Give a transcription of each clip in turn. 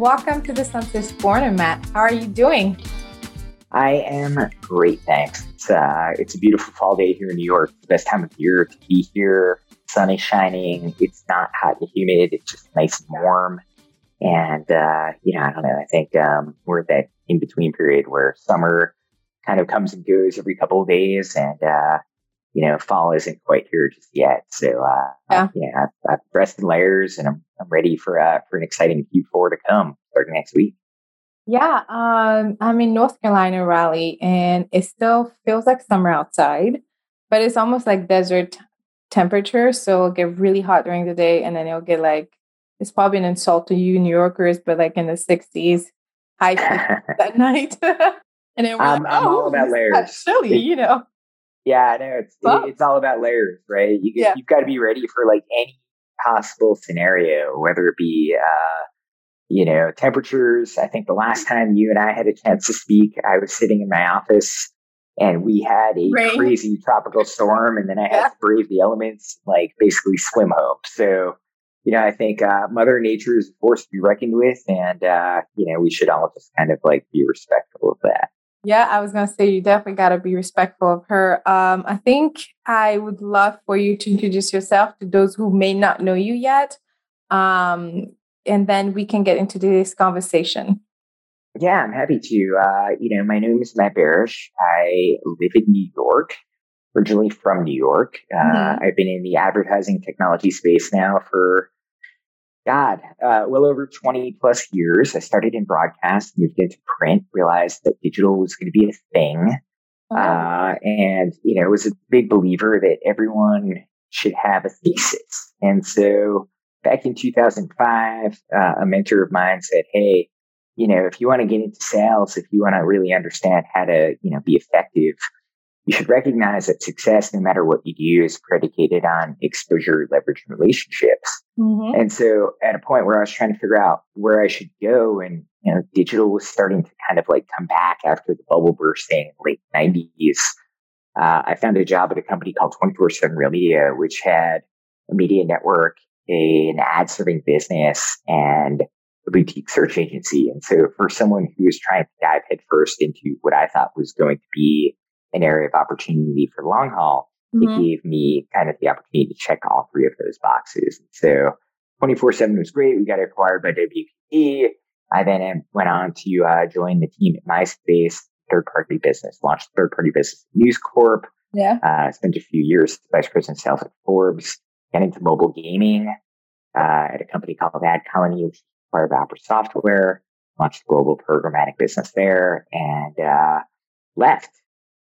Welcome to the Sunset Corner, Matt. How are you doing? I am great, thanks. It's, uh, it's a beautiful fall day here in New York. the best time of year to be here. Sun is shining. It's not hot and humid. It's just nice and warm. And, uh, you know, I don't know. I think um, we're at that in between period where summer kind of comes and goes every couple of days. And, uh, you know, fall isn't quite here just yet. So, uh, yeah, yeah I've, I've dressed in layers and I'm, I'm ready for, uh, for an exciting Q4 to come starting next week. Yeah, um, I'm in North Carolina, Raleigh, and it still feels like summer outside, but it's almost like desert temperature. So it'll get really hot during the day, and then it'll get like it's probably an insult to you New Yorkers, but like in the 60s, high at night. and then we're I'm, like, I'm oh, all about layers. Chilly, you know. Yeah, I know it's it's all about layers, right? You yeah. you've got to be ready for like any possible scenario, whether it be uh, you know, temperatures. I think the last time you and I had a chance to speak, I was sitting in my office and we had a Rain. crazy tropical storm, and then I had yeah. to brave the elements, like basically swim home. So, you know, I think uh, Mother Nature is a force to be reckoned with, and uh, you know, we should all just kind of like be respectful of that. Yeah, I was gonna say you definitely got to be respectful of her. Um, I think I would love for you to introduce yourself to those who may not know you yet. Um, and then we can get into this conversation. Yeah, I'm happy to. Uh, you know, my name is Matt Barash. I live in New York, originally from New York. Uh, mm-hmm. I've been in the advertising technology space now for, God, uh, well over 20 plus years. I started in broadcast, moved into print, realized that digital was going to be a thing. Uh, and, you know, was a big believer that everyone should have a thesis. And so back in 2005, uh, a mentor of mine said, Hey, you know, if you want to get into sales, if you want to really understand how to, you know, be effective, you should recognize that success, no matter what you do, is predicated on exposure, leverage, and relationships. Mm-hmm. And so at a point where I was trying to figure out where I should go and, you know, digital was starting to kind of like come back after the bubble bursting late nineties. Uh, I found a job at a company called 24 7 Real Media, which had a media network an ad serving business and a boutique search agency. And so for someone who was trying to dive headfirst into what I thought was going to be an area of opportunity for the long haul, mm-hmm. it gave me kind of the opportunity to check all three of those boxes. So 24 7 was great. We got acquired by WPP. I then went on to uh, join the team at MySpace, third party business, launched third party business News Corp. Yeah. Uh, spent a few years vice president of sales at Forbes got into mobile gaming uh, at a company called AdColony, which is part of Opera Software, launched global programmatic business there, and uh, left.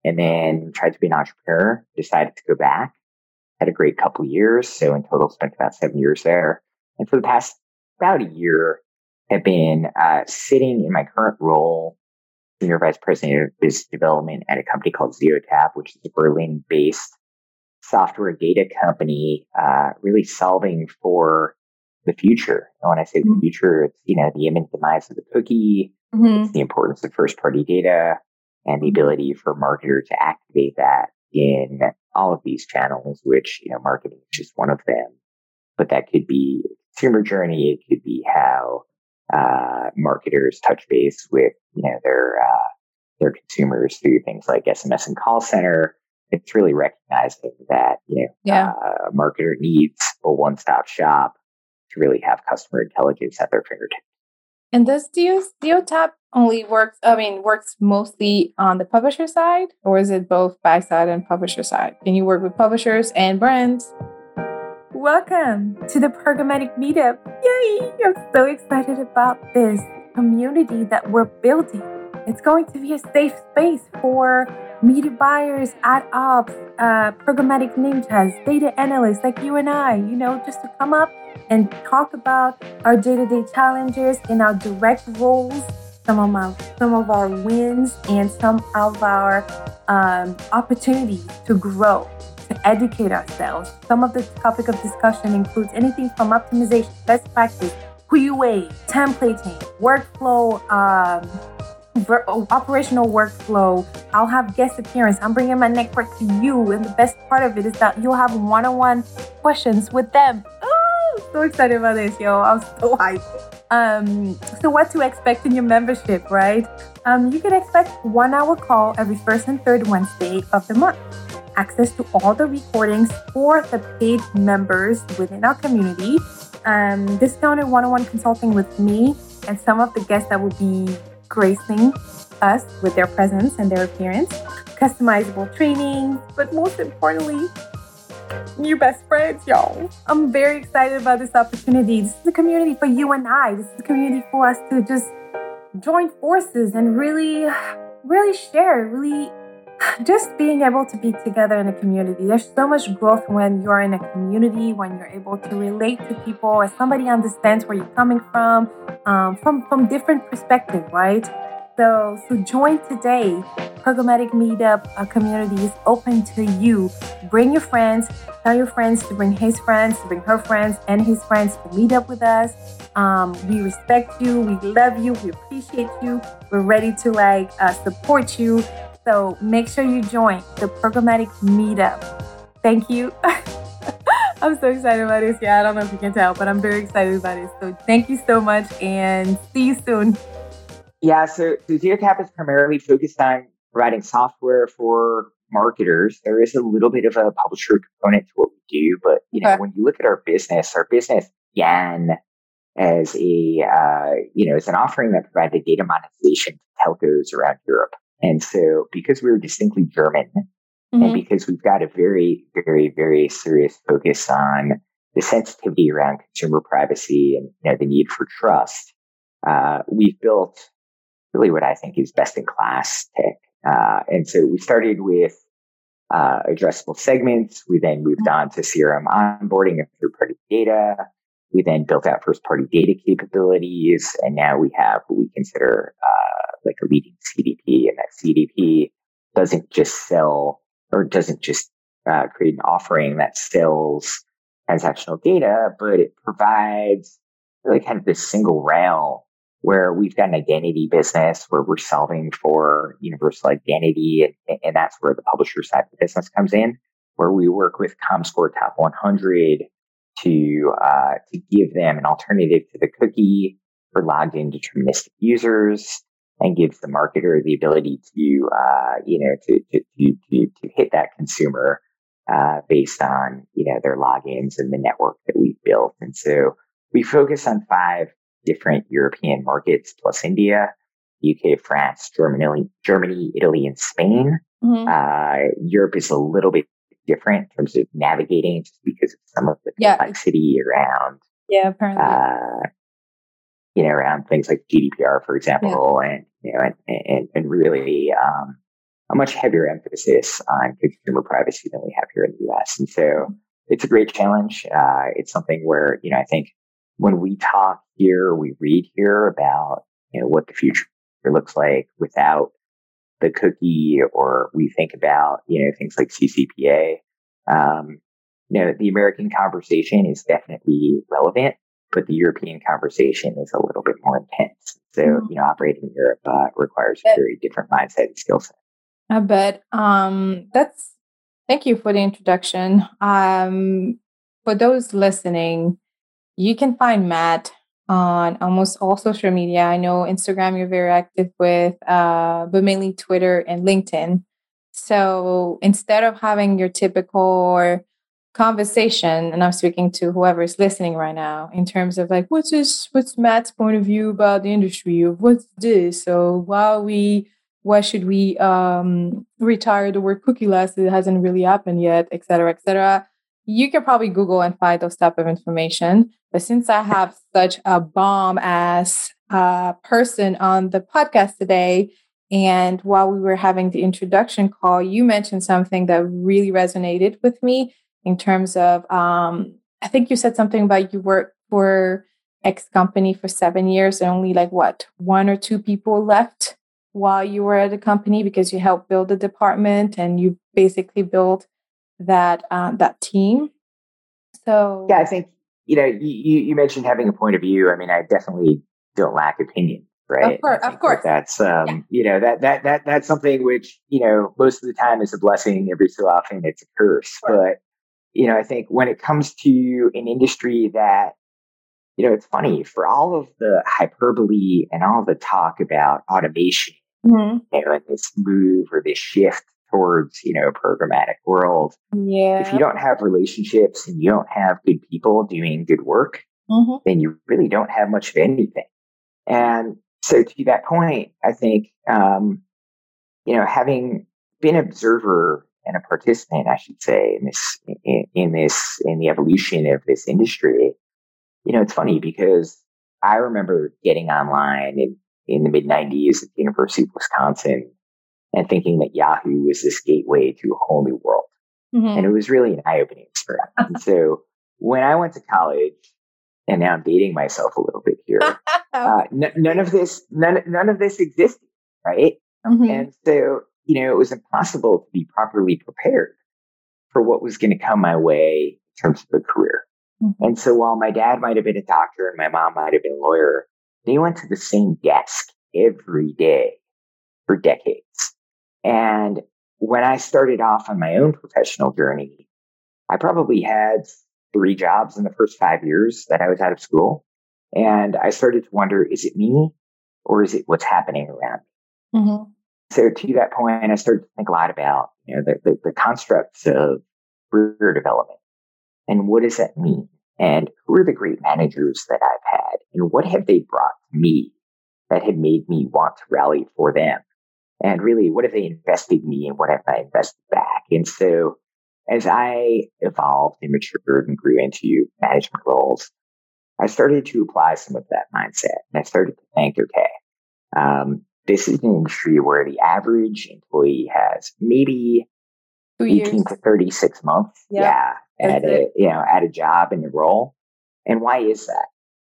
And then tried to be an entrepreneur, decided to go back, had a great couple years. So in total, spent about seven years there. And for the past about a year, have been uh, sitting in my current role, senior vice president of business development at a company called Zeotap, which is a Berlin based software data company, uh, really solving for the future. And when I say mm-hmm. the future, it's, you know, the imminent demise of the cookie, mm-hmm. the importance of first party data and the ability for marketers to activate that in all of these channels, which, you know, marketing is just one of them. But that could be consumer journey. It could be how, uh, marketers touch base with, you know, their, uh, their consumers through things like SMS and call center it's really recognizing that you know yeah. uh, a marketer needs a one-stop shop to really have customer intelligence at their fingertips. And does Zeotap only works? I mean, works mostly on the publisher side, or is it both buy side and publisher side? Can you work with publishers and brands? Welcome to the Programmatic Meetup! Yay! I'm so excited about this community that we're building. It's going to be a safe space for media buyers, ad ops, uh, programmatic ninjas, data analysts like you and I, you know, just to come up and talk about our day-to-day challenges in our direct roles, some of my, some of our wins, and some of our um, opportunities to grow, to educate ourselves. Some of the topic of discussion includes anything from optimization, best practice, QA, templating, workflow. Um, ver- operational workflow. I'll have guest appearance. I'm bringing my network to you. And the best part of it is that you'll have one on one questions with them. Oh, so excited about this, yo. I'm so hyped. Um, so what to expect in your membership, right? Um, you can expect one hour call every first and third Wednesday of the month. Access to all the recordings for the paid members within our community. Um, discounted one-on-one consulting with me and some of the guests that will be gracing us with their presence and their appearance. Customizable training, but most importantly, new best friends, y'all. I'm very excited about this opportunity. This is a community for you and I. This is a community for us to just join forces and really, really share, really just being able to be together in a community. There's so much growth when you're in a community, when you're able to relate to people, as somebody understands where you're coming from, um, from from different perspective, right? So, so join today. Programmatic Meetup a community is open to you. Bring your friends. Tell your friends to bring his friends, to bring her friends and his friends to meet up with us. Um, we respect you. We love you. We appreciate you. We're ready to like uh, support you. So make sure you join the Programmatic Meetup. Thank you. I'm so excited about this. Yeah, I don't know if you can tell, but I'm very excited about it. So thank you so much and see you soon. Yeah, so, so Zeotap is primarily focused on providing software for marketers. There is a little bit of a publisher component to what we do, but you know, okay. when you look at our business, our business began as a uh, you know as an offering that provided data monetization to telcos around Europe. And so, because we were distinctly German, mm-hmm. and because we've got a very, very, very serious focus on the sensitivity around consumer privacy and you know, the need for trust, uh, we've built really what I think is best in class tech. Uh, and so we started with uh, addressable segments. We then moved on to CRM onboarding and third party data. We then built out first party data capabilities. And now we have what we consider uh, like a leading CDP. And that CDP doesn't just sell or doesn't just uh, create an offering that sells transactional data, but it provides really kind of this single rail where we've got an identity business where we're solving for universal identity. And, and that's where the publisher side of the business comes in, where we work with ComScore Top 100 to, uh, to give them an alternative to the cookie for logged in deterministic users and gives the marketer the ability to, uh, you know, to, to, to, to, to hit that consumer, uh, based on, you know, their logins and the network that we've built. And so we focus on five different European markets plus India, UK, France, Germany, Germany, Italy, and Spain. Mm-hmm. Uh, Europe is a little bit different in terms of navigating just because of some of the complexity yeah. around. Yeah, apparently. Uh, you know, around things like GDPR, for example, yeah. and, you know, and, and, and really, um, a much heavier emphasis on consumer privacy than we have here in the US. And so it's a great challenge. Uh, it's something where, you know, I think when we talk here, we read here about, you know, what the future looks like without the cookie or we think about, you know, things like CCPA. Um, you know, the American conversation is definitely relevant, but the European conversation is a little bit more intense. So, mm-hmm. you know, operating in Europe uh, requires a very different mindset and skill set. I bet. Um, that's, thank you for the introduction. Um, for those listening, you can find Matt on almost all social media. I know Instagram you're very active with, uh, but mainly Twitter and LinkedIn. So instead of having your typical conversation, and I'm speaking to whoever's listening right now, in terms of like, what's this, what's Matt's point of view about the industry of what's this? So why we, why should we um, retire the word cookie less? It hasn't really happened yet, et cetera, et cetera you can probably Google and find those type of information. But since I have such a bomb ass uh, person on the podcast today, and while we were having the introduction call, you mentioned something that really resonated with me in terms of, um, I think you said something about you worked for X company for seven years and only like what, one or two people left while you were at the company because you helped build the department and you basically built that uh, that team. So yeah, I think you know you you mentioned having a point of view. I mean, I definitely don't lack opinion, right? Of course, of course. That that's um, yeah. you know that that that that's something which you know most of the time is a blessing. Every so often, it's a curse. But you know, I think when it comes to an industry that, you know, it's funny for all of the hyperbole and all the talk about automation, mm-hmm. you know, and this move or this shift towards, you know, programmatic world. Yeah. If you don't have relationships and you don't have good people doing good work, mm-hmm. then you really don't have much of anything. And so to that point, I think, um, you know, having been an observer and a participant, I should say, in this, in, in this, in the evolution of this industry, you know, it's funny because I remember getting online in, in the mid 90s at the University of Wisconsin and thinking that Yahoo was this gateway to a whole new world. Mm-hmm. And it was really an eye opening experience. and so when I went to college, and now I'm dating myself a little bit here, uh, n- none of this, none, none of this existed, right? Mm-hmm. And so, you know, it was impossible to be properly prepared for what was going to come my way in terms of a career. Mm-hmm. And so while my dad might have been a doctor and my mom might have been a lawyer, they went to the same desk every day for decades. And when I started off on my own professional journey, I probably had three jobs in the first five years that I was out of school. And I started to wonder, is it me or is it what's happening around me? Mm-hmm. So to that point, I started to think a lot about, you know, the, the, the constructs of career development and what does that mean? And who are the great managers that I've had and what have they brought to me that had made me want to rally for them? And really, what have they invested me and what have I invested back? And so as I evolved and matured and grew into management roles, I started to apply some of that mindset and I started to think, okay, um, this is an industry where the average employee has maybe Two 18 years. to 36 months. Yeah. yeah at a, you know, at a job in a role. And why is that?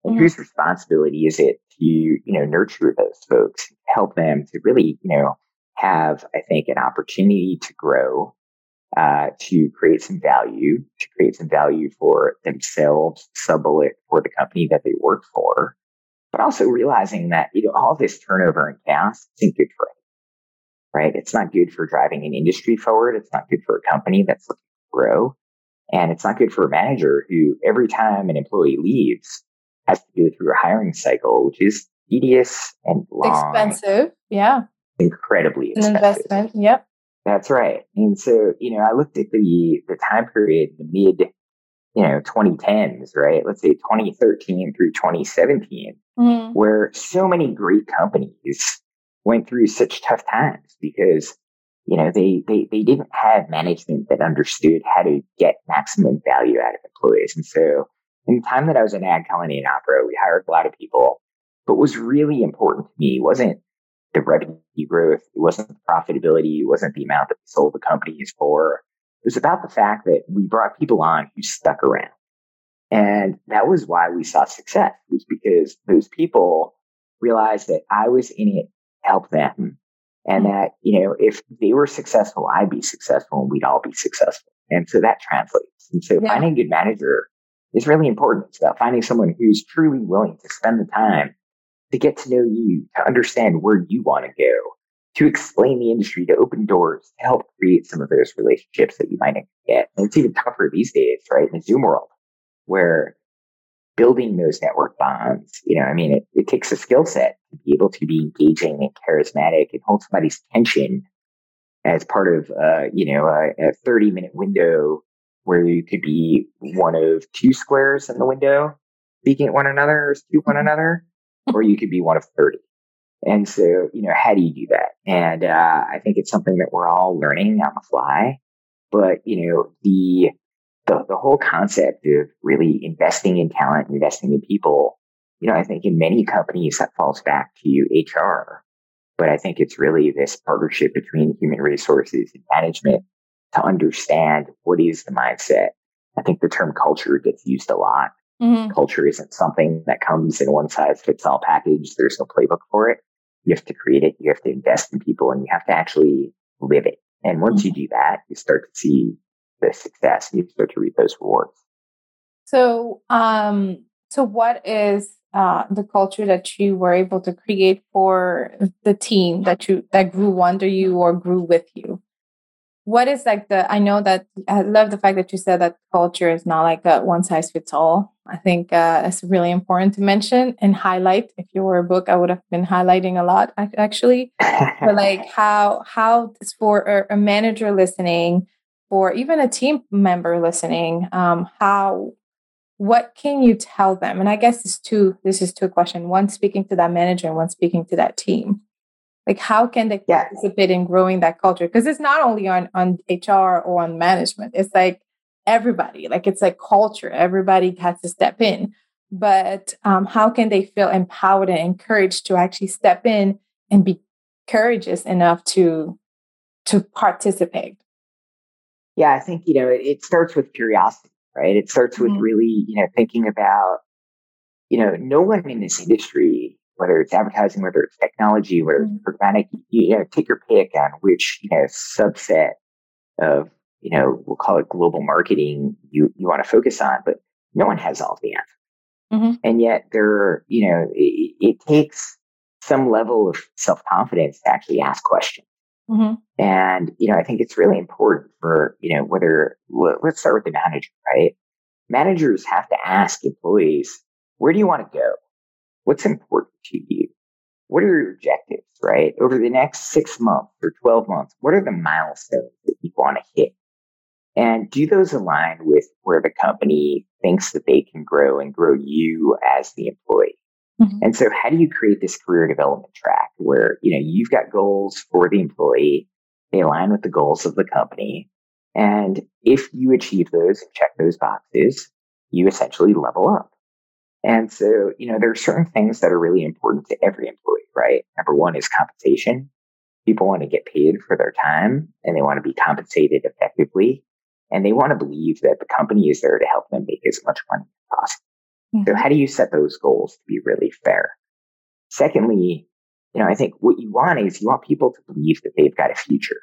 And mm-hmm. whose responsibility is it to, you know, nurture those folks, help them to really, you know, have, I think, an opportunity to grow, uh, to create some value, to create some value for themselves, sublet for the company that they work for, but also realizing that, you know, all this turnover and chaos isn't good for it, right? It's not good for driving an industry forward. It's not good for a company that's looking to grow. And it's not good for a manager who every time an employee leaves has to go through a hiring cycle, which is tedious and long. Expensive. Yeah. Incredibly expensive. An investment. Yep. That's right. And so, you know, I looked at the the time period, the mid, you know, 2010s, right? Let's say 2013 through 2017, mm-hmm. where so many great companies went through such tough times because, you know, they, they, they didn't have management that understood how to get maximum value out of employees. And so in the time that I was in AdColony and Opera, we hired a lot of people, but what was really important to me wasn't the revenue growth. It wasn't the profitability. It wasn't the amount that we sold the companies for. It was about the fact that we brought people on who stuck around. And that was why we saw success was because those people realized that I was in it to help them. And hmm. that, you know, if they were successful, I'd be successful and we'd all be successful. And so that translates. And so yeah. finding a good manager is really important. It's about finding someone who's truly willing to spend the time to get to know you, to understand where you want to go, to explain the industry, to open doors, to help create some of those relationships that you might get. And it's even tougher these days, right? In the Zoom world, where building those network bonds, you know, I mean, it, it takes a skill set to be able to be engaging and charismatic and hold somebody's attention as part of, uh, you know, a, a 30 minute window where you could be one of two squares in the window speaking at one another or to one mm-hmm. another, or you could be one of 30. And so, you know, how do you do that? And, uh, I think it's something that we're all learning on the fly, but, you know, the, the, the whole concept of really investing in talent, investing in people, you know, I think in many companies that falls back to HR, but I think it's really this partnership between human resources and management to understand what is the mindset. I think the term culture gets used a lot. Mm-hmm. Culture isn't something that comes in one size fits all package. There's no playbook for it. You have to create it. You have to invest in people and you have to actually live it. And once mm-hmm. you do that, you start to see the success and you start to reap those rewards. So, um, so what is uh, the culture that you were able to create for the team that you that grew under you or grew with you? What is like the i know that i love the fact that you said that culture is not like a one size fits all. I think uh, it's really important to mention and highlight. If you were a book i would have been highlighting a lot actually. But like how how for a manager listening for even a team member listening um, how what can you tell them? And i guess this two this is two questions one speaking to that manager and one speaking to that team like how can they yeah. participate in growing that culture because it's not only on on hr or on management it's like everybody like it's like culture everybody has to step in but um, how can they feel empowered and encouraged to actually step in and be courageous enough to to participate yeah i think you know it, it starts with curiosity right it starts with mm-hmm. really you know thinking about you know no one in this industry whether it's advertising, whether it's technology, whether it's mm-hmm. programmatic, you know, take your pick on which, you know, subset of, you know, we'll call it global marketing you, you want to focus on, but no one has all the answers. Mm-hmm. And yet there, you know, it, it takes some level of self confidence to actually ask questions. Mm-hmm. And, you know, I think it's really important for, you know, whether, let's start with the manager, right? Managers have to ask employees, where do you want to go? What's important to you? What are your objectives, right? Over the next six months or 12 months, what are the milestones that you want to hit? And do those align with where the company thinks that they can grow and grow you as the employee? Mm-hmm. And so how do you create this career development track where, you know, you've got goals for the employee, they align with the goals of the company. And if you achieve those and check those boxes, you essentially level up. And so, you know, there are certain things that are really important to every employee, right? Number one is compensation. People want to get paid for their time and they want to be compensated effectively. And they want to believe that the company is there to help them make as much money as possible. Mm-hmm. So how do you set those goals to be really fair? Secondly, you know, I think what you want is you want people to believe that they've got a future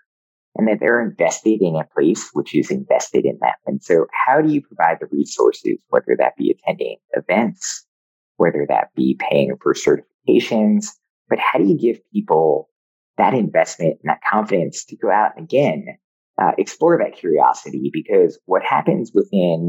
and that they're invested in a place which is invested in them. And so how do you provide the resources, whether that be attending events, whether that be paying for certifications, but how do you give people that investment and that confidence to go out and again, uh, explore that curiosity because what happens within,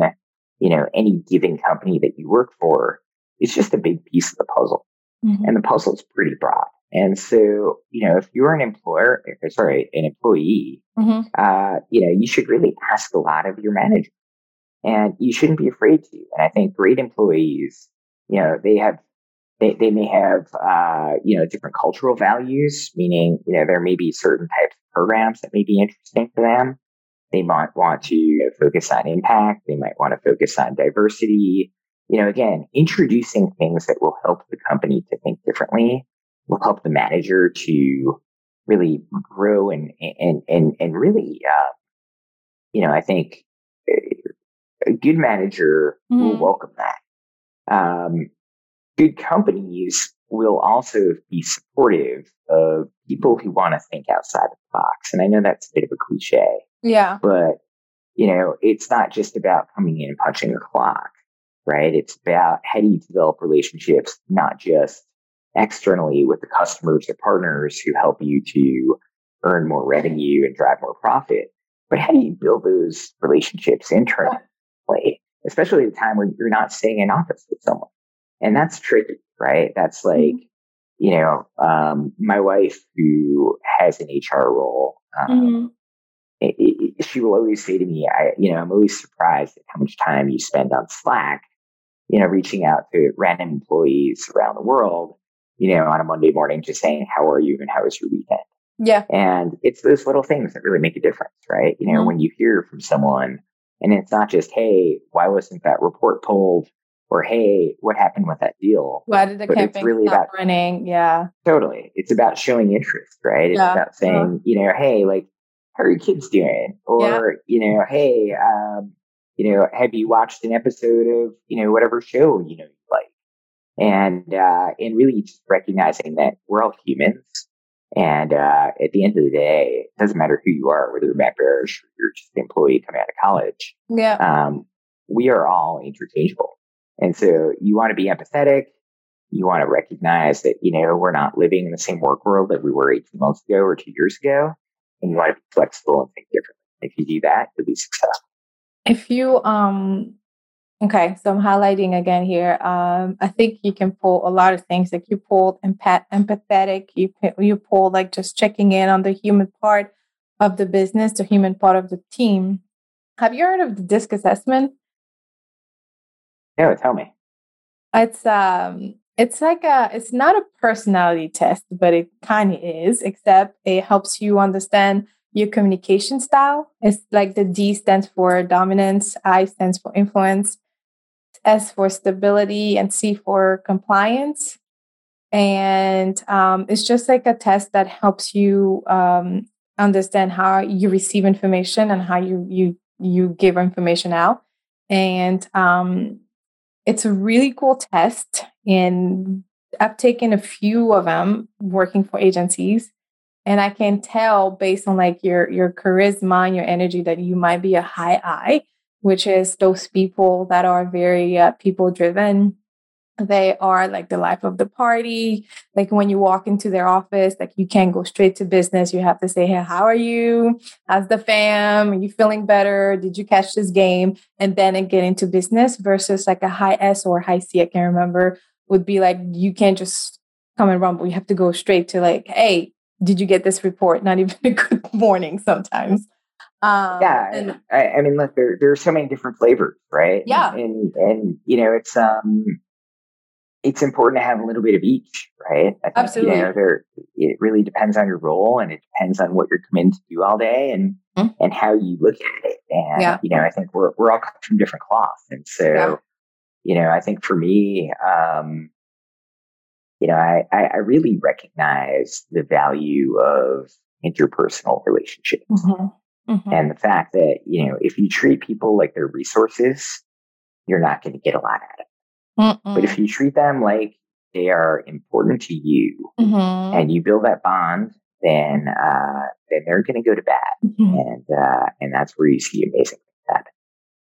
you know, any given company that you work for is just a big piece of the puzzle. Mm-hmm. And the puzzle is pretty broad. And so, you know, if you're an employer, eh, sorry, an employee, mm-hmm. uh, you know, you should really ask a lot of your manager and you shouldn't be afraid to. And I think great employees, you know, they have, they, they may have, uh, you know, different cultural values, meaning, you know, there may be certain types of programs that may be interesting to them. They might want to focus on impact. They might want to focus on diversity. You know, again, introducing things that will help the company to think differently will help the manager to really grow and and and and really, uh, you know, I think a good manager mm-hmm. will welcome that. Um, good companies will also be supportive of people who want to think outside the box. And I know that's a bit of a cliche. Yeah. But, you know, it's not just about coming in and punching a clock, right? It's about how do you develop relationships, not just externally with the customers or partners who help you to earn more revenue and drive more profit. But how do you build those relationships internally, especially at a time when you're not staying in office with someone? And that's tricky, right? That's mm-hmm. like, you know, um, my wife who has an HR role, um, mm-hmm. it, it, she will always say to me, I, you know, I'm always surprised at how much time you spend on Slack, you know, reaching out to random employees around the world you know, on a Monday morning, just saying, how are you and how was your weekend? Yeah. And it's those little things that really make a difference, right? You know, mm-hmm. when you hear from someone and it's not just, hey, why wasn't that report pulled? Or hey, what happened with that deal? Why did the but campaign really stop about, running? Yeah. Totally. It's about showing interest, right? It's yeah. about saying, uh-huh. you know, hey, like, how are your kids doing? Or, yeah. you know, hey, um, you know, have you watched an episode of, you know, whatever show, you know, you like? And uh, and really just recognizing that we're all humans, and uh, at the end of the day, it doesn't matter who you are, whether you're Matt Barash or you're just an employee coming out of college. Yeah, um, we are all interchangeable, and so you want to be empathetic. You want to recognize that you know we're not living in the same work world that we were 18 months ago or two years ago, and you want to be flexible and think differently. If you do that, you'll be successful. If you um okay, so I'm highlighting again here. Um, I think you can pull a lot of things. Like you pulled empath- empathetic. You you pull like just checking in on the human part of the business, the human part of the team. Have you heard of the DISC assessment? No, tell me. It's um it's like a it's not a personality test, but it kind of is, except it helps you understand your communication style. It's like the D stands for dominance, I stands for influence, S for stability, and C for compliance. And um, it's just like a test that helps you um, understand how you receive information and how you you you give information out. And um, it's a really cool test. And I've taken a few of them working for agencies. And I can tell based on like your your charisma and your energy that you might be a high I, which is those people that are very uh, people driven, they are like the life of the party. Like when you walk into their office, like you can't go straight to business. You have to say, Hey, how are you? How's the fam? Are you feeling better? Did you catch this game? And then get into business versus like a high S or high C, I can't remember, would be like, you can't just come and rumble. You have to go straight to like, Hey, did you get this report? Not even a good morning sometimes. Um, yeah, and, I, I, mean, look, there there are so many different flavors, right? Yeah, and and you know, it's um, it's important to have a little bit of each, right? Think, Absolutely. You know, there, it really depends on your role and it depends on what you're committed to do all day and, mm-hmm. and how you look at it. And, yeah. you know, I think we're, we're all cut from different cloth. And so, yeah. you know, I think for me, um, you know, I, I, really recognize the value of interpersonal relationships mm-hmm. Mm-hmm. and the fact that, you know, if you treat people like they're resources, you're not going to get a lot out of it. Mm-mm. But if you treat them like they are important to you mm-hmm. and you build that bond, then uh, then they're going to go to bat, mm-hmm. and uh, and that's where you see amazing things happen.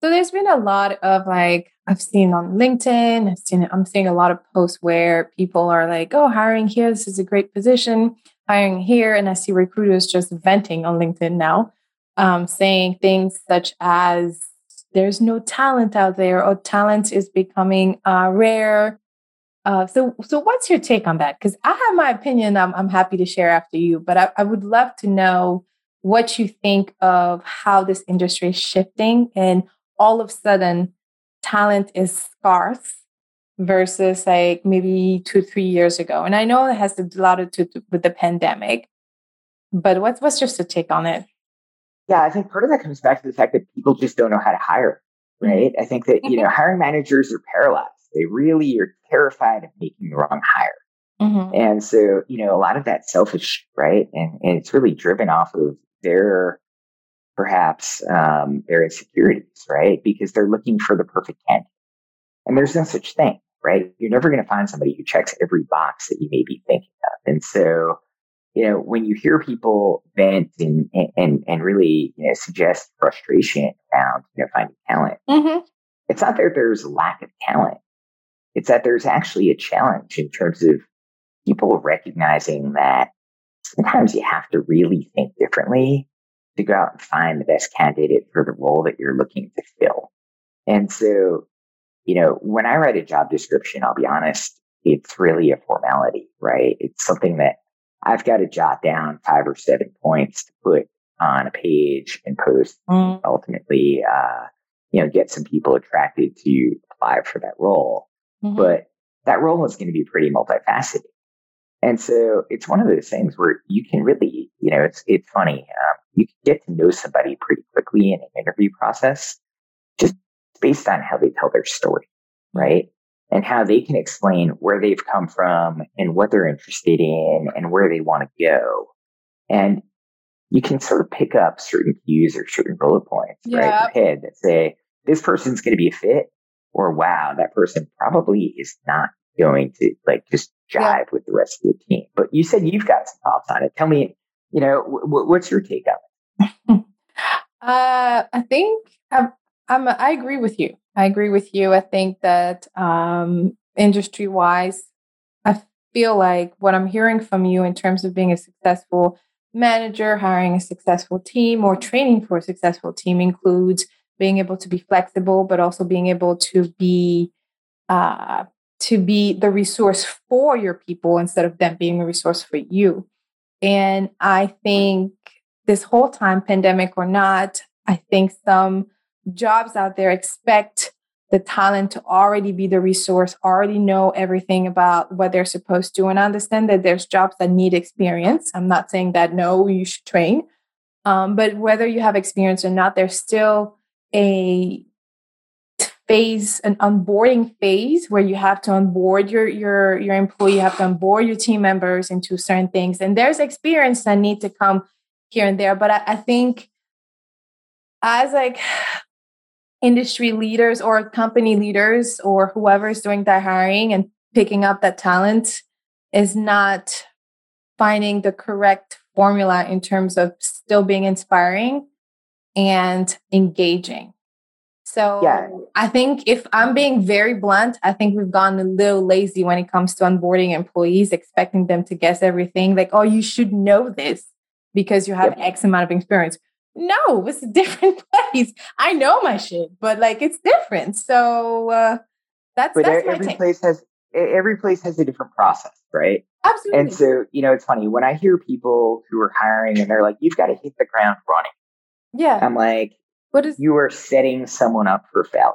So there's been a lot of like I've seen on LinkedIn. I've seen I'm seeing a lot of posts where people are like, "Oh, hiring here, this is a great position." Hiring here, and I see recruiters just venting on LinkedIn now, um, saying things such as there's no talent out there or talent is becoming uh, rare. Uh, so, so what's your take on that? Because I have my opinion. I'm, I'm happy to share after you, but I, I would love to know what you think of how this industry is shifting and all of a sudden talent is scarce versus like maybe two, three years ago. And I know it has a lot to do with the pandemic, but what's, what's just a take on it? Yeah, I think part of that comes back to the fact that people just don't know how to hire, mm-hmm. right? I think that, you know, mm-hmm. hiring managers are paralyzed. They really are terrified of making the wrong hire. Mm-hmm. And so, you know, a lot of that selfish, right? And, and it's really driven off of their perhaps um, their insecurities, right? Because they're looking for the perfect candidate. And there's no such thing, right? You're never going to find somebody who checks every box that you may be thinking of. And so, you know, when you hear people vent and and and really you know suggest frustration around you know finding talent, mm-hmm. it's not that there's a lack of talent. It's that there's actually a challenge in terms of people recognizing that sometimes you have to really think differently to go out and find the best candidate for the role that you're looking to fill. And so, you know, when I write a job description, I'll be honest, it's really a formality, right? It's something that I've got to jot down five or seven points to put on a page and post. Mm. Ultimately, uh, you know, get some people attracted to apply for that role. Mm-hmm. But that role is going to be pretty multifaceted. And so it's one of those things where you can really, you know, it's, it's funny. Um, you can get to know somebody pretty quickly in an interview process just based on how they tell their story, right? And how they can explain where they've come from and what they're interested in and where they want to go. And you can sort of pick up certain cues or certain bullet points right in your head that say, this person's going to be a fit or wow, that person probably is not going to like just jive with the rest of the team. But you said you've got some thoughts on it. Tell me, you know, w- what's your take on it? uh, I think I'm, I'm, I agree with you. I agree with you. I think that um, industry wise, I feel like what I'm hearing from you in terms of being a successful manager, hiring a successful team, or training for a successful team includes being able to be flexible, but also being able to be uh, to be the resource for your people instead of them being a resource for you. And I think this whole time, pandemic or not, I think some jobs out there expect the talent to already be the resource, already know everything about what they're supposed to, and understand that there's jobs that need experience. I'm not saying that no, you should train, um, but whether you have experience or not, there's still a phase, an onboarding phase where you have to onboard your your your employee, you have to onboard your team members into certain things, and there's experience that need to come here and there. But I, I think as like industry leaders or company leaders or whoever is doing that hiring and picking up that talent is not finding the correct formula in terms of still being inspiring and engaging. So yeah. I think if I'm being very blunt, I think we've gone a little lazy when it comes to onboarding employees, expecting them to guess everything like, oh, you should know this because you have yep. X amount of experience. No, it's a different place. I know my shit, but like it's different. So uh, that's but that's every place has every place has a different process, right? Absolutely. And so you know, it's funny when I hear people who are hiring and they're like, "You've got to hit the ground running." Yeah, I'm like, "What is?" You are setting someone up for failure,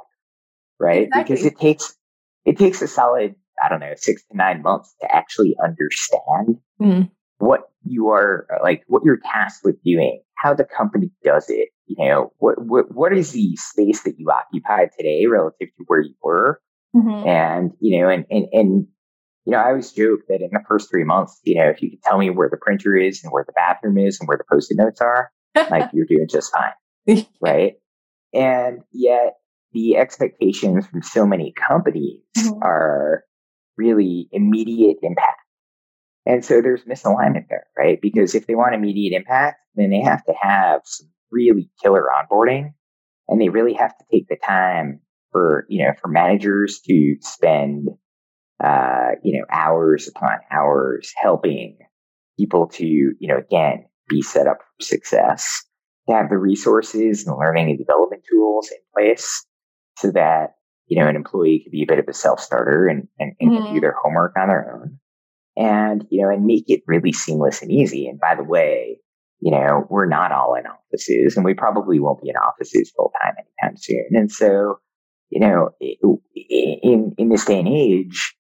right? Exactly. Because it takes it takes a solid I don't know six to nine months to actually understand mm what you are like, what you're tasked with doing, how the company does it. You know, what what what is the space that you occupy today relative to where you were, mm-hmm. and you know, and and and you know, I always joke that in the first three months, you know, if you could tell me where the printer is and where the bathroom is and where the post-it notes are, like you're doing just fine, right? And yet, the expectations from so many companies mm-hmm. are really immediate impact and so there's misalignment there, right? Because if they want immediate impact, then they have to have some really killer onboarding and they really have to take the time for, you know, for managers to spend, uh, you know, hours upon hours helping people to, you know, again, be set up for success, to have the resources and learning and development tools in place so that, you know, an employee could be a bit of a self starter and, and, and mm-hmm. do their homework on their own and, you know, and make it really seamless and easy. And by the way, you know, we're not all in offices and we probably won't be in offices full time anytime soon. And so, you know, in, in this day and age,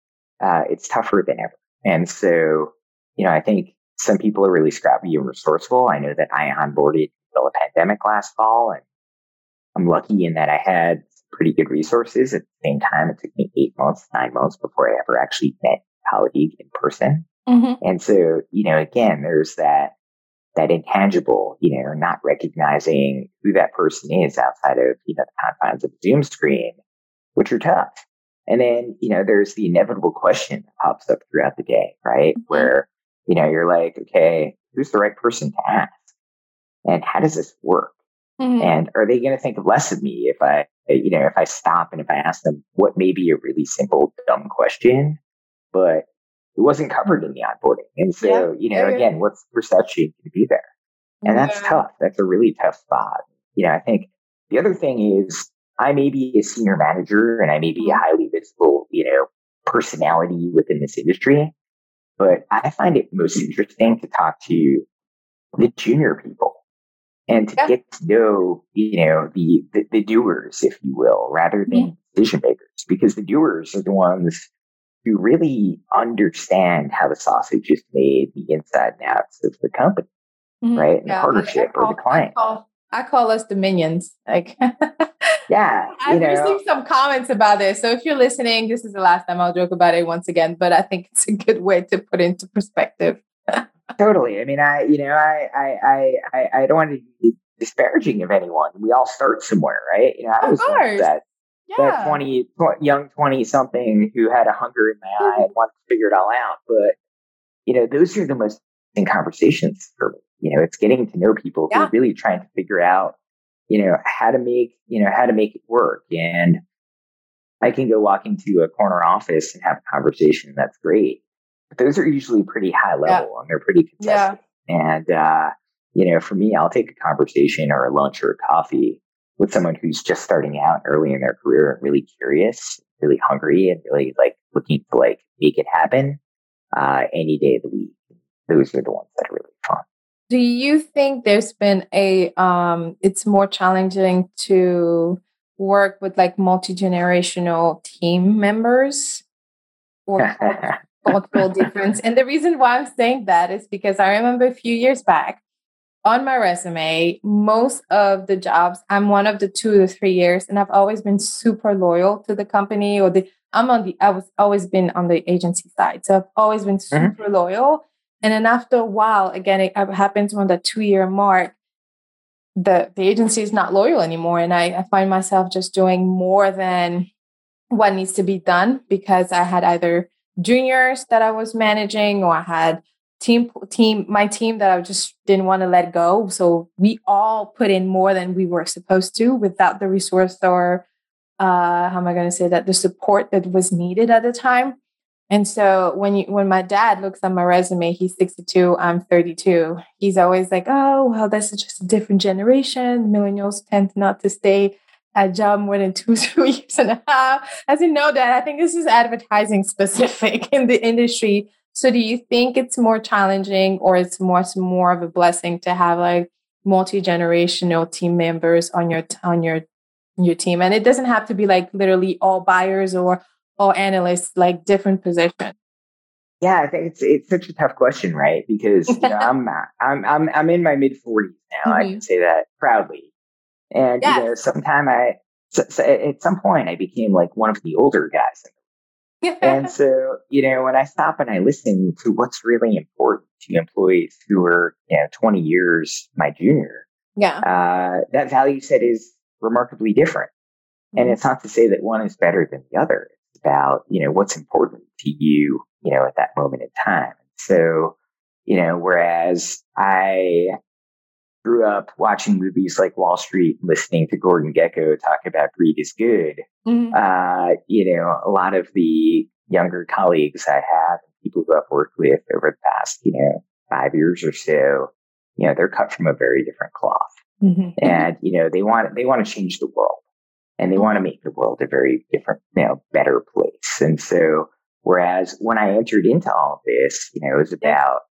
uh, it's tougher than ever. And so, you know, I think some people are really scrappy and resourceful. I know that I onboarded the pandemic last fall and I'm lucky in that I had pretty good resources. At the same time, it took me eight months, nine months before I ever actually met colleague in person. Mm-hmm. And so, you know, again, there's that, that intangible, you know, not recognizing who that person is outside of, you know, the confines of the Zoom screen, which are tough. And then, you know, there's the inevitable question that pops up throughout the day, right? Mm-hmm. Where, you know, you're like, okay, who's the right person to ask? And how does this work? Mm-hmm. And are they going to think less of me if I, you know, if I stop and if I ask them what may be a really simple, dumb question but it wasn't covered in the onboarding. And so, yeah. you know, yeah, again, what's the perception to be there? And that's tough. That's a really tough spot. You know, I think the other thing is I may be a senior manager and I may be a mm-hmm. highly visible, you know, personality within this industry, but I find it most interesting to talk to the junior people and to get to know, you know, the, the, the, doers, if you will, rather than decision makers, because the doers are the ones to really understand how the sausage is made, the inside and outs of the company, mm-hmm. right? And yeah, the partnership call, or the client. I call, I call us the minions. Like, yeah, I've received some comments about this. So if you're listening, this is the last time I'll joke about it once again. But I think it's a good way to put into perspective. totally. I mean, I you know, I I I I don't want to be disparaging of anyone. We all start somewhere, right? You know, I was that yeah. that 20, young 20 something who had a hunger in my eye and wanted to figure it all out. But, you know, those are the most in conversations for me. You know, it's getting to know people yeah. who are really trying to figure out, you know, how to make, you know, how to make it work. And I can go walk into a corner office and have a conversation. That's great. But those are usually pretty high level yeah. and they're pretty contested. And, uh, you know, for me, I'll take a conversation or a lunch or a coffee with someone who's just starting out early in their career and really curious, really hungry and really like looking to like make it happen, uh, any day of the week. Those are the ones that are really fun. Do you think there's been a, um, it's more challenging to work with like multi-generational team members or cultural difference? And the reason why I'm saying that is because I remember a few years back, on my resume, most of the jobs, I'm one of the two to three years, and I've always been super loyal to the company or the I'm on the I was always been on the agency side. So I've always been mm-hmm. super mm-hmm. loyal. And then after a while, again, it happens when the two year mark, the, the agency is not loyal anymore. And I, I find myself just doing more than what needs to be done because I had either juniors that I was managing or I had team team my team that I just didn't want to let go. So we all put in more than we were supposed to without the resource or uh, how am I going to say that the support that was needed at the time. And so when you when my dad looks at my resume, he's 62, I'm 32. He's always like, "Oh, well, this is just a different generation. Millennials tend not to stay at job more than two, two years and a half." As you know, Dad, I think this is advertising specific in the industry. So, do you think it's more challenging, or it's much more of a blessing to have like multi generational team members on your on your your team? And it doesn't have to be like literally all buyers or all analysts, like different positions. Yeah, I think it's it's such a tough question, right? Because you know, I'm I'm I'm I'm in my mid forties now. Mm-hmm. I can say that proudly. And yes. you know, sometime I so, so at some point I became like one of the older guys in and so, you know, when I stop and I listen to what's really important to employees who are, you know, 20 years my junior, yeah, uh, that value set is remarkably different. Mm-hmm. And it's not to say that one is better than the other. It's about, you know, what's important to you, you know, at that moment in time. So, you know, whereas I grew up watching movies like Wall Street, listening to Gordon Gekko talk about greed is good. Mm-hmm. Uh, you know, a lot of the younger colleagues I have, people who I've worked with over the past, you know, five years or so, you know, they're cut from a very different cloth. Mm-hmm. And, you know, they want, they want to change the world and they want to make the world a very different, you know, better place. And so, whereas when I entered into all this, you know, it was about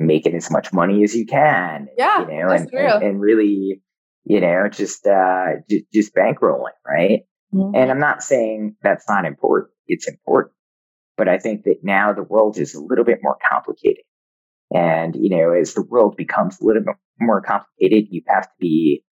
making as much money as you can. Yeah, you know, and, and, and, really, you know, just uh, just, just bankrolling, right? Mm-hmm. And I'm not saying that's not important; it's important, but I think that now the world is a little bit more complicated. And you know, as the world becomes a little bit more complicated, you have to be.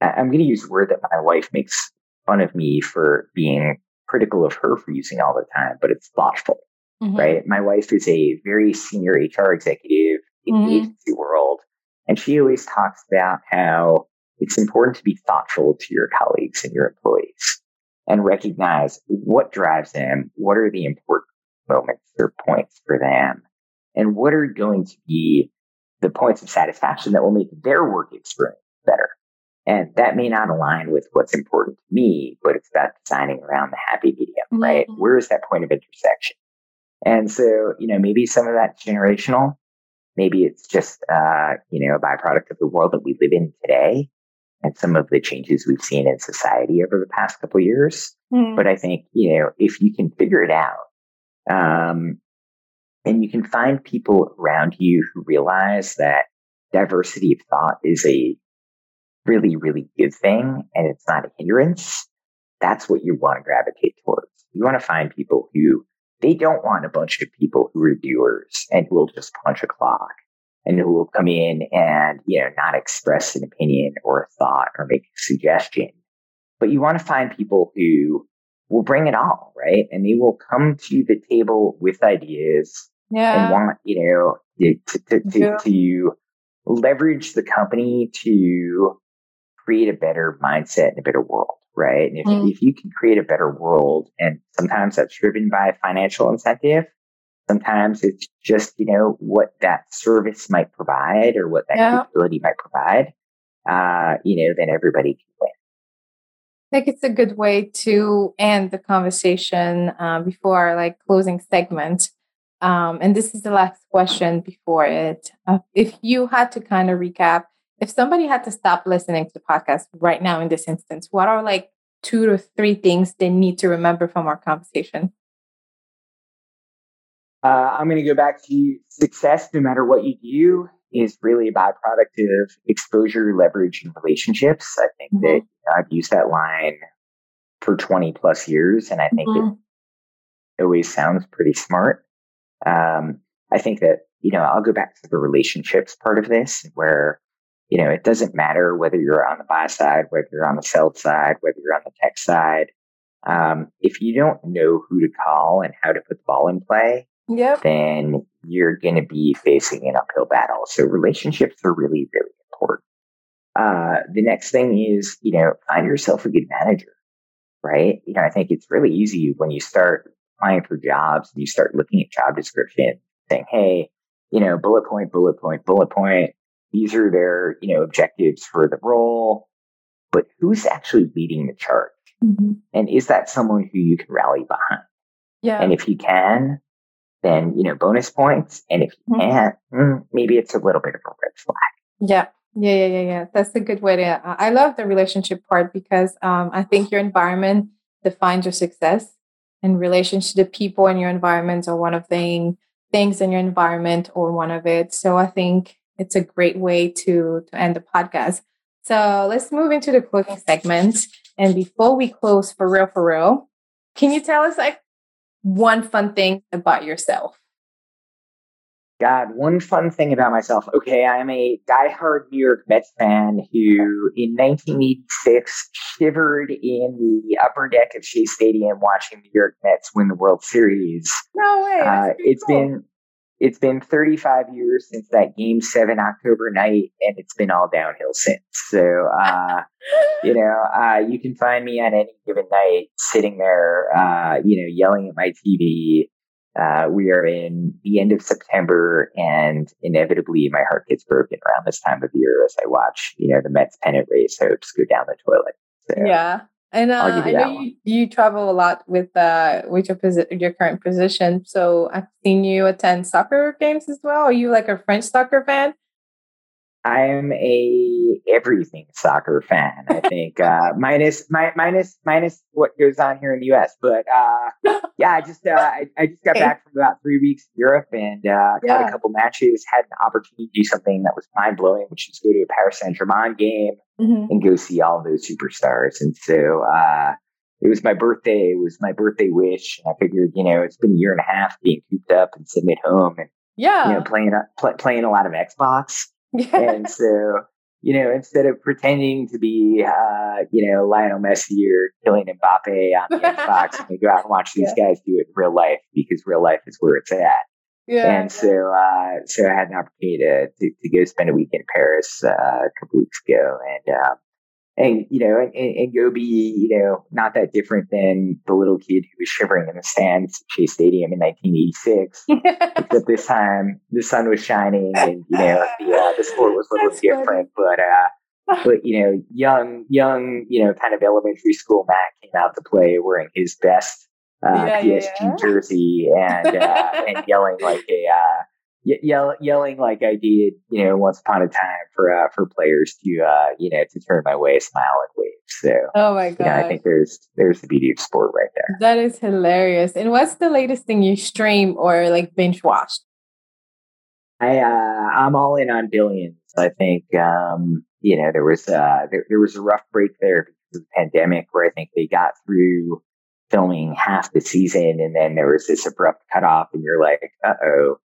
I'm going to use a word that my wife makes fun of me for being critical of her for using all the time, but it's thoughtful mm-hmm. right? My wife is a very senior HR executive in mm-hmm. the agency world. And she always talks about how it's important to be thoughtful to your colleagues and your employees and recognize what drives them, what are the important moments or points for them, and what are going to be the points of satisfaction that will make their work experience better. And that may not align with what's important to me, but it's about designing around the happy medium, right? Mm-hmm. Where is that point of intersection? And so, you know, maybe some of that's generational. Maybe it's just, uh, you know, a byproduct of the world that we live in today and some of the changes we've seen in society over the past couple years. Mm. But I think, you know, if you can figure it out, um, and you can find people around you who realize that diversity of thought is a really, really good thing and it's not a hindrance, that's what you want to gravitate towards. You want to find people who they don't want a bunch of people who are doers and who will just punch a clock and who will come in and, you know, not express an opinion or a thought or make a suggestion. But you want to find people who will bring it all, right? And they will come to the table with ideas yeah. and want, you know, to, to, to, yeah. to leverage the company to create a better mindset and a better world right? And if, mm. if you can create a better world, and sometimes that's driven by financial incentive, sometimes it's just, you know, what that service might provide or what that yeah. capability might provide, uh, you know, then everybody can win. I think it's a good way to end the conversation uh, before our like closing segment. Um, and this is the last question before it. Uh, if you had to kind of recap, if somebody had to stop listening to the podcast right now in this instance, what are like two to three things they need to remember from our conversation? Uh, I'm going to go back to success, no matter what you do, is really a byproduct of exposure, leverage, and relationships. I think mm-hmm. that I've used that line for 20 plus years, and I think mm-hmm. it always sounds pretty smart. Um, I think that, you know, I'll go back to the relationships part of this where, you know, it doesn't matter whether you're on the buy side, whether you're on the sell side, whether you're on the tech side. Um, if you don't know who to call and how to put the ball in play, yep. then you're going to be facing an uphill battle. So relationships are really, really important. Uh, the next thing is, you know, find yourself a good manager, right? You know, I think it's really easy when you start applying for jobs and you start looking at job description saying, Hey, you know, bullet point, bullet point, bullet point. These are their, you know, objectives for the role, but who's actually leading the charge? Mm-hmm. And is that someone who you can rally behind? Yeah. And if you can, then, you know, bonus points. And if you mm-hmm. can't, mm, maybe it's a little bit of a red flag. Yeah. Yeah, yeah, yeah, yeah. That's a good way to. Uh, I love the relationship part because um, I think your environment defines your success in relation to the people in your environment or one of the things in your environment or one of it. So I think it's a great way to to end the podcast. So let's move into the closing segment. And before we close for real, for real, can you tell us like one fun thing about yourself? God, one fun thing about myself. Okay, I'm a diehard New York Mets fan who, in 1986, shivered in the upper deck of Shea Stadium watching the New York Mets win the World Series. No way! Uh, it's cool. been it's been 35 years since that Game Seven October night, and it's been all downhill since. So, uh, you know, uh, you can find me on any given night sitting there, uh, you know, yelling at my TV uh, we are in the end of September, and inevitably, my heart gets broken around this time of year as I watch, you know, the Mets pennant race hopes go down the toilet. So, yeah, and uh, I know you, you, travel a lot with uh, with your posi- your current position. So I've seen you attend soccer games as well. Are you like a French soccer fan? I'm a everything soccer fan. I think uh, minus my, minus minus what goes on here in the U.S. But uh, yeah, I just uh, I, I, just got back from about three weeks in Europe and uh, yeah. got a couple matches. Had an opportunity to do something that was mind blowing, which is go to a Paris Saint Germain game mm-hmm. and go see all those superstars. And so uh, it was my birthday. It was my birthday wish. And I figured, you know, it's been a year and a half being cooped up and sitting at home and yeah, you know, playing pl- playing a lot of Xbox. and so, you know, instead of pretending to be, uh, you know, Lionel Messi or Kylian Mbappe on the Xbox, we go out and watch these yeah. guys do it in real life because real life is where it's at. Yeah. And so, uh, so I had an opportunity to, to, to go spend a week in Paris, uh, a couple weeks ago. And, um, and you know, and, and, go be, you know, not that different than the little kid who was shivering in the stands at Shea Stadium in 1986. Except this time the sun was shining, and you know, the uh, the sport was a little That's different. Funny. But uh, but you know, young young, you know, kind of elementary school Matt came out to play wearing his best uh, yeah, PSG yeah. jersey and uh, and yelling like a uh, yell, yelling like I did, you know, once upon a time for uh, for players to uh, you know to turn my way, smile and wave. So, oh my god, you know, I think there's there's the beauty of sport right there. That is hilarious. And what's the latest thing you stream or like binge watched? I uh, I'm all in on billions. I think um, you know there was uh, there, there was a rough break there because of the pandemic where I think they got through filming half the season and then there was this abrupt cutoff and you're like, uh oh,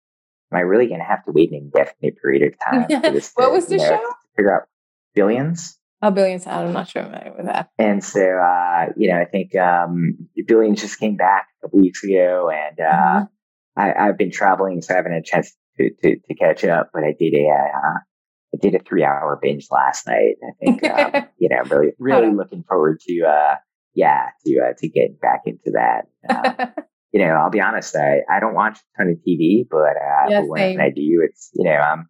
am I really going to have to wait an indefinite period of time for this? what to, was the know, show? figure out billions. Oh, billions. I'm not sure familiar with that. And so, uh, you know, I think um, billions just came back a couple weeks ago, and uh, mm-hmm. I, have been traveling, so I haven't had a chance to, to, to catch up. But I did a uh, I did a three hour binge last night. I think um, you know, really really looking forward to uh, yeah to uh, to getting back into that. Um, you know, I'll be honest, I, I don't watch a ton of TV, but, uh, yeah, but when I do, it's, you know, I'm,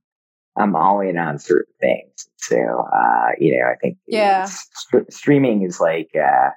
I'm all in on certain things. So, uh, you know, I think yeah. St- streaming is like, uh,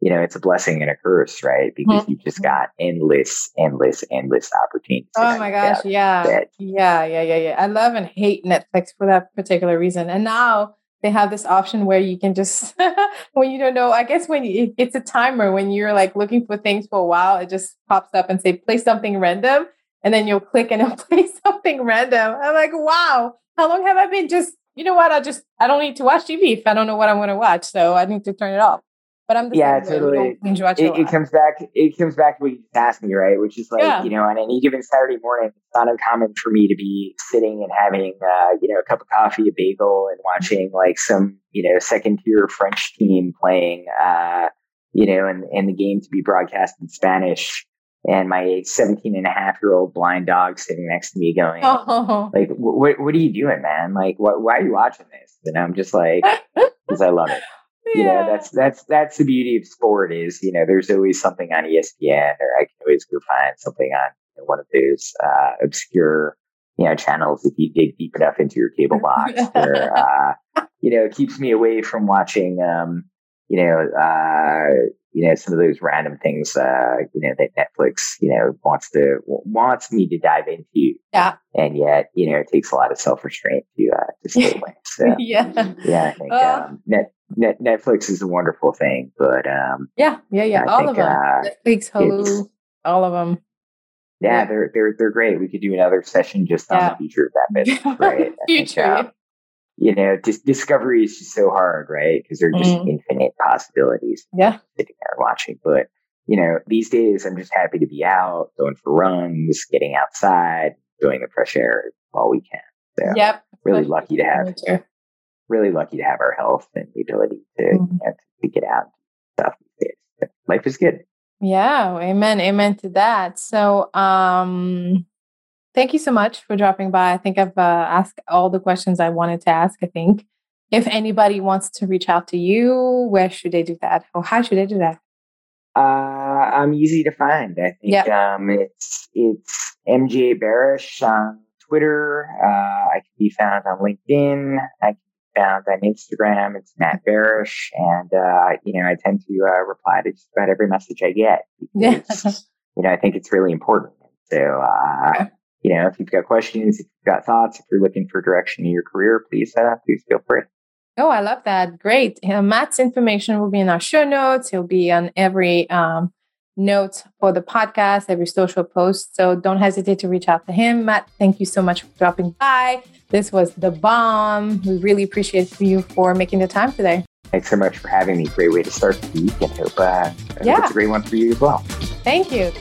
you know, it's a blessing and a curse, right? Because mm-hmm. you've just got endless, endless, endless opportunities. Oh my gosh. Yeah. That. Yeah. Yeah. Yeah. Yeah. I love and hate Netflix for that particular reason. And now they have this option where you can just, when you don't know, I guess when you, it's a timer, when you're like looking for things for a while, it just pops up and say, play something random. And then you'll click and it'll play something random. I'm like, wow, how long have I been just, you know what? I just, I don't need to watch TV if I don't know what I'm going to watch. So I need to turn it off. But I'm the yeah, totally. It, it, comes back. It comes back to what you asked me, right? Which is like yeah. you know, on any given Saturday morning, it's not uncommon for me to be sitting and having uh, you know a cup of coffee, a bagel, and watching like some you know second tier French team playing, uh, you know, and and the game to be broadcast in Spanish. And my 17 and a half year old blind dog sitting next to me going, oh. like, what, what are you doing, man? Like, what, why are you watching this? And I'm just like, because I love it you know that's that's that's the beauty of sport is you know there's always something on espn or i can always go find something on you know, one of those uh, obscure you know channels if you dig deep enough into your cable box or uh, you know it keeps me away from watching um you know uh you know some of those random things uh you know that netflix you know wants to wants me to dive into. Yeah. And yet you know it takes a lot of self-restraint to uh to stay away so yeah. yeah i think uh, um, net Net, Netflix is a wonderful thing, but um, yeah, yeah, yeah, I all think, of them. Uh, Netflix, Hulu, all of them. Yeah, yeah, they're they're they're great. We could do another session just on yeah. the future of that business, right? future. Think, um, you know, dis- discovery is just so hard, right? Because there are just mm. infinite possibilities. Yeah, sitting there watching, but you know, these days I'm just happy to be out, going for runs, getting outside, enjoying the fresh air while we can. So, yep, really lucky to have really lucky to have our health and the ability to, mm-hmm. you know, to get out stuff. Life is good. Yeah, amen, amen to that. So, um, thank you so much for dropping by. I think I've uh, asked all the questions I wanted to ask. I think if anybody wants to reach out to you, where should they do that, or how should they do that? Uh, I'm easy to find. I think yep. um, it's it's MJ Barash on Twitter. Uh, I can be found on LinkedIn. I can found on Instagram. It's Matt Barash. And, uh, you know, I tend to uh, reply to just about every message I get because, you know, I think it's really important. So, uh, you know, if you've got questions, if you've got thoughts, if you're looking for direction in your career, please, uh, please feel free. Oh, I love that. Great. Uh, Matt's information will be in our show notes. He'll be on every um, notes for the podcast, every social post. So don't hesitate to reach out to him. Matt, thank you so much for dropping by. This was the bomb. We really appreciate you for making the time today. Thanks so much for having me. Great way to start the week and hope, uh, yeah. hope it's a great one for you as well. Thank you.